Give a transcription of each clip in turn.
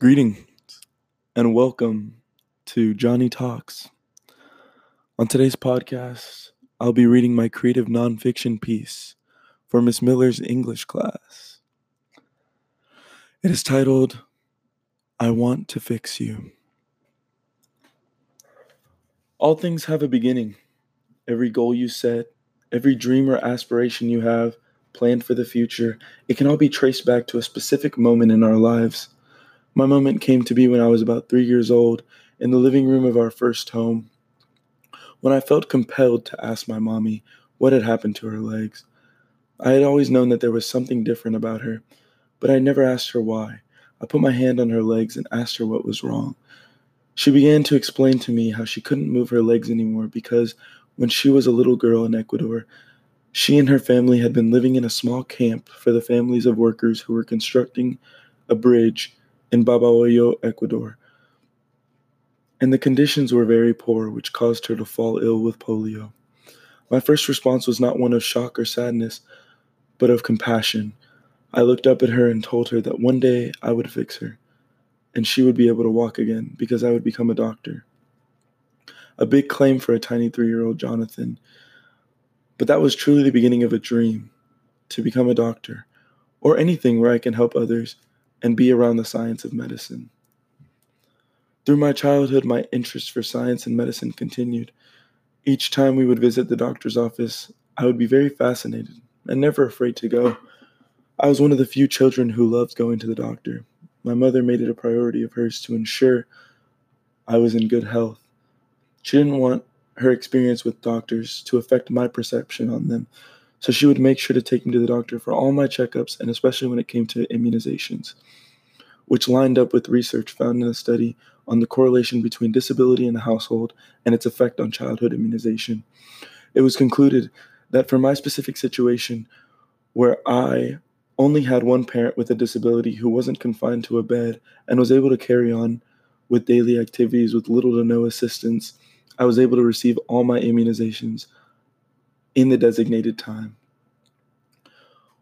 Greetings and welcome to Johnny Talks. On today's podcast, I'll be reading my creative nonfiction piece for Miss Miller's English class. It is titled, I Want to Fix You. All things have a beginning. Every goal you set, every dream or aspiration you have planned for the future, it can all be traced back to a specific moment in our lives. My moment came to be when I was about three years old in the living room of our first home, when I felt compelled to ask my mommy what had happened to her legs. I had always known that there was something different about her, but I never asked her why. I put my hand on her legs and asked her what was wrong. She began to explain to me how she couldn't move her legs anymore because when she was a little girl in Ecuador, she and her family had been living in a small camp for the families of workers who were constructing a bridge in Babahoyo, Ecuador. And the conditions were very poor, which caused her to fall ill with polio. My first response was not one of shock or sadness, but of compassion. I looked up at her and told her that one day I would fix her, and she would be able to walk again because I would become a doctor. A big claim for a tiny three year old Jonathan. But that was truly the beginning of a dream to become a doctor, or anything where I can help others and be around the science of medicine. Through my childhood, my interest for science and medicine continued. Each time we would visit the doctor's office, I would be very fascinated and never afraid to go. I was one of the few children who loved going to the doctor. My mother made it a priority of hers to ensure I was in good health. She didn't want her experience with doctors to affect my perception on them, so she would make sure to take me to the doctor for all my checkups and especially when it came to immunizations, which lined up with research found in a study on the correlation between disability in the household and its effect on childhood immunization. It was concluded that for my specific situation, where I only had one parent with a disability who wasn't confined to a bed and was able to carry on with daily activities with little to no assistance, I was able to receive all my immunizations in the designated time.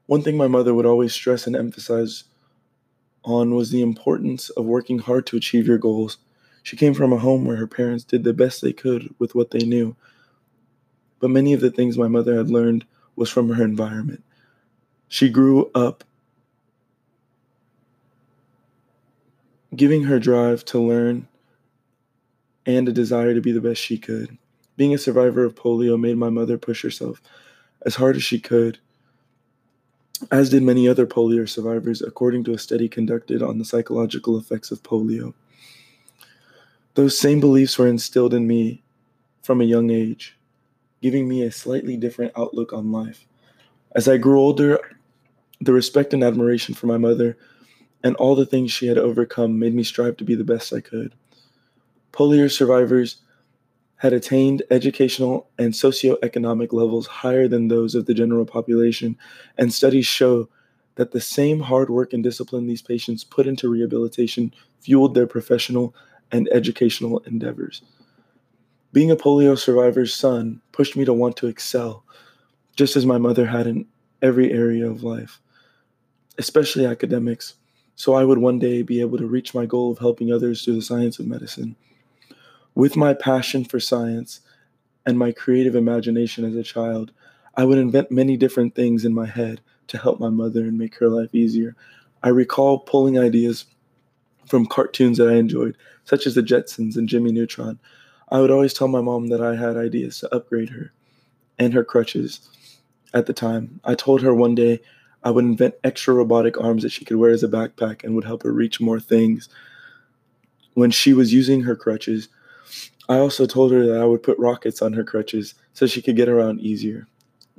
One thing my mother would always stress and emphasize on was the importance of working hard to achieve your goals. She came from a home where her parents did the best they could with what they knew. But many of the things my mother had learned was from her environment. She grew up giving her drive to learn and a desire to be the best she could. Being a survivor of polio made my mother push herself as hard as she could, as did many other polio survivors, according to a study conducted on the psychological effects of polio. Those same beliefs were instilled in me from a young age, giving me a slightly different outlook on life. As I grew older, the respect and admiration for my mother and all the things she had overcome made me strive to be the best I could. Polio survivors had attained educational and socioeconomic levels higher than those of the general population, and studies show that the same hard work and discipline these patients put into rehabilitation fueled their professional and educational endeavors. Being a polio survivor's son pushed me to want to excel, just as my mother had in every area of life, especially academics, so I would one day be able to reach my goal of helping others through the science of medicine. With my passion for science and my creative imagination as a child, I would invent many different things in my head to help my mother and make her life easier. I recall pulling ideas from cartoons that I enjoyed, such as the Jetsons and Jimmy Neutron. I would always tell my mom that I had ideas to upgrade her and her crutches at the time. I told her one day I would invent extra robotic arms that she could wear as a backpack and would help her reach more things. When she was using her crutches, I also told her that I would put rockets on her crutches so she could get around easier.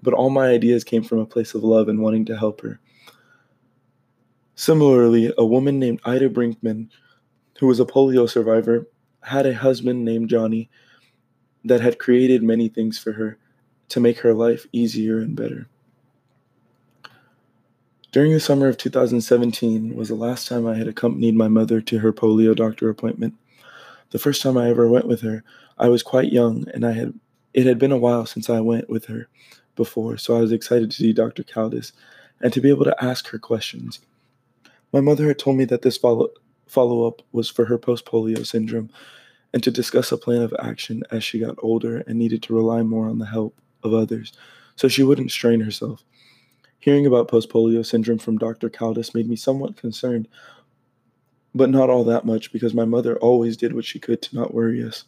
But all my ideas came from a place of love and wanting to help her. Similarly, a woman named Ida Brinkman, who was a polio survivor, had a husband named Johnny that had created many things for her to make her life easier and better. During the summer of 2017 was the last time I had accompanied my mother to her polio doctor appointment. The first time I ever went with her, I was quite young and I had it had been a while since I went with her before, so I was excited to see Dr. Caldas and to be able to ask her questions. My mother had told me that this follow, follow up was for her post polio syndrome and to discuss a plan of action as she got older and needed to rely more on the help of others so she wouldn't strain herself. Hearing about post polio syndrome from Dr. Caldas made me somewhat concerned, but not all that much because my mother always did what she could to not worry us.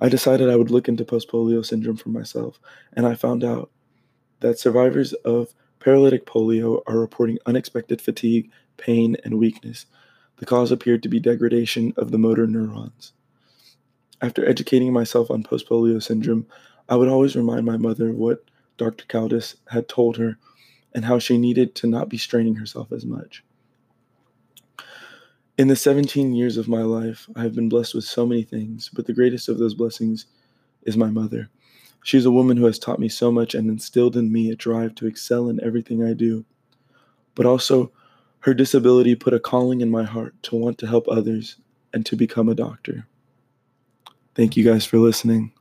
I decided I would look into post polio syndrome for myself, and I found out that survivors of paralytic polio are reporting unexpected fatigue, pain, and weakness. The cause appeared to be degradation of the motor neurons. After educating myself on post polio syndrome, I would always remind my mother of what Dr. Caldas had told her and how she needed to not be straining herself as much. In the 17 years of my life, I have been blessed with so many things, but the greatest of those blessings is my mother. She is a woman who has taught me so much and instilled in me a drive to excel in everything I do. But also, her disability put a calling in my heart to want to help others and to become a doctor. Thank you guys for listening.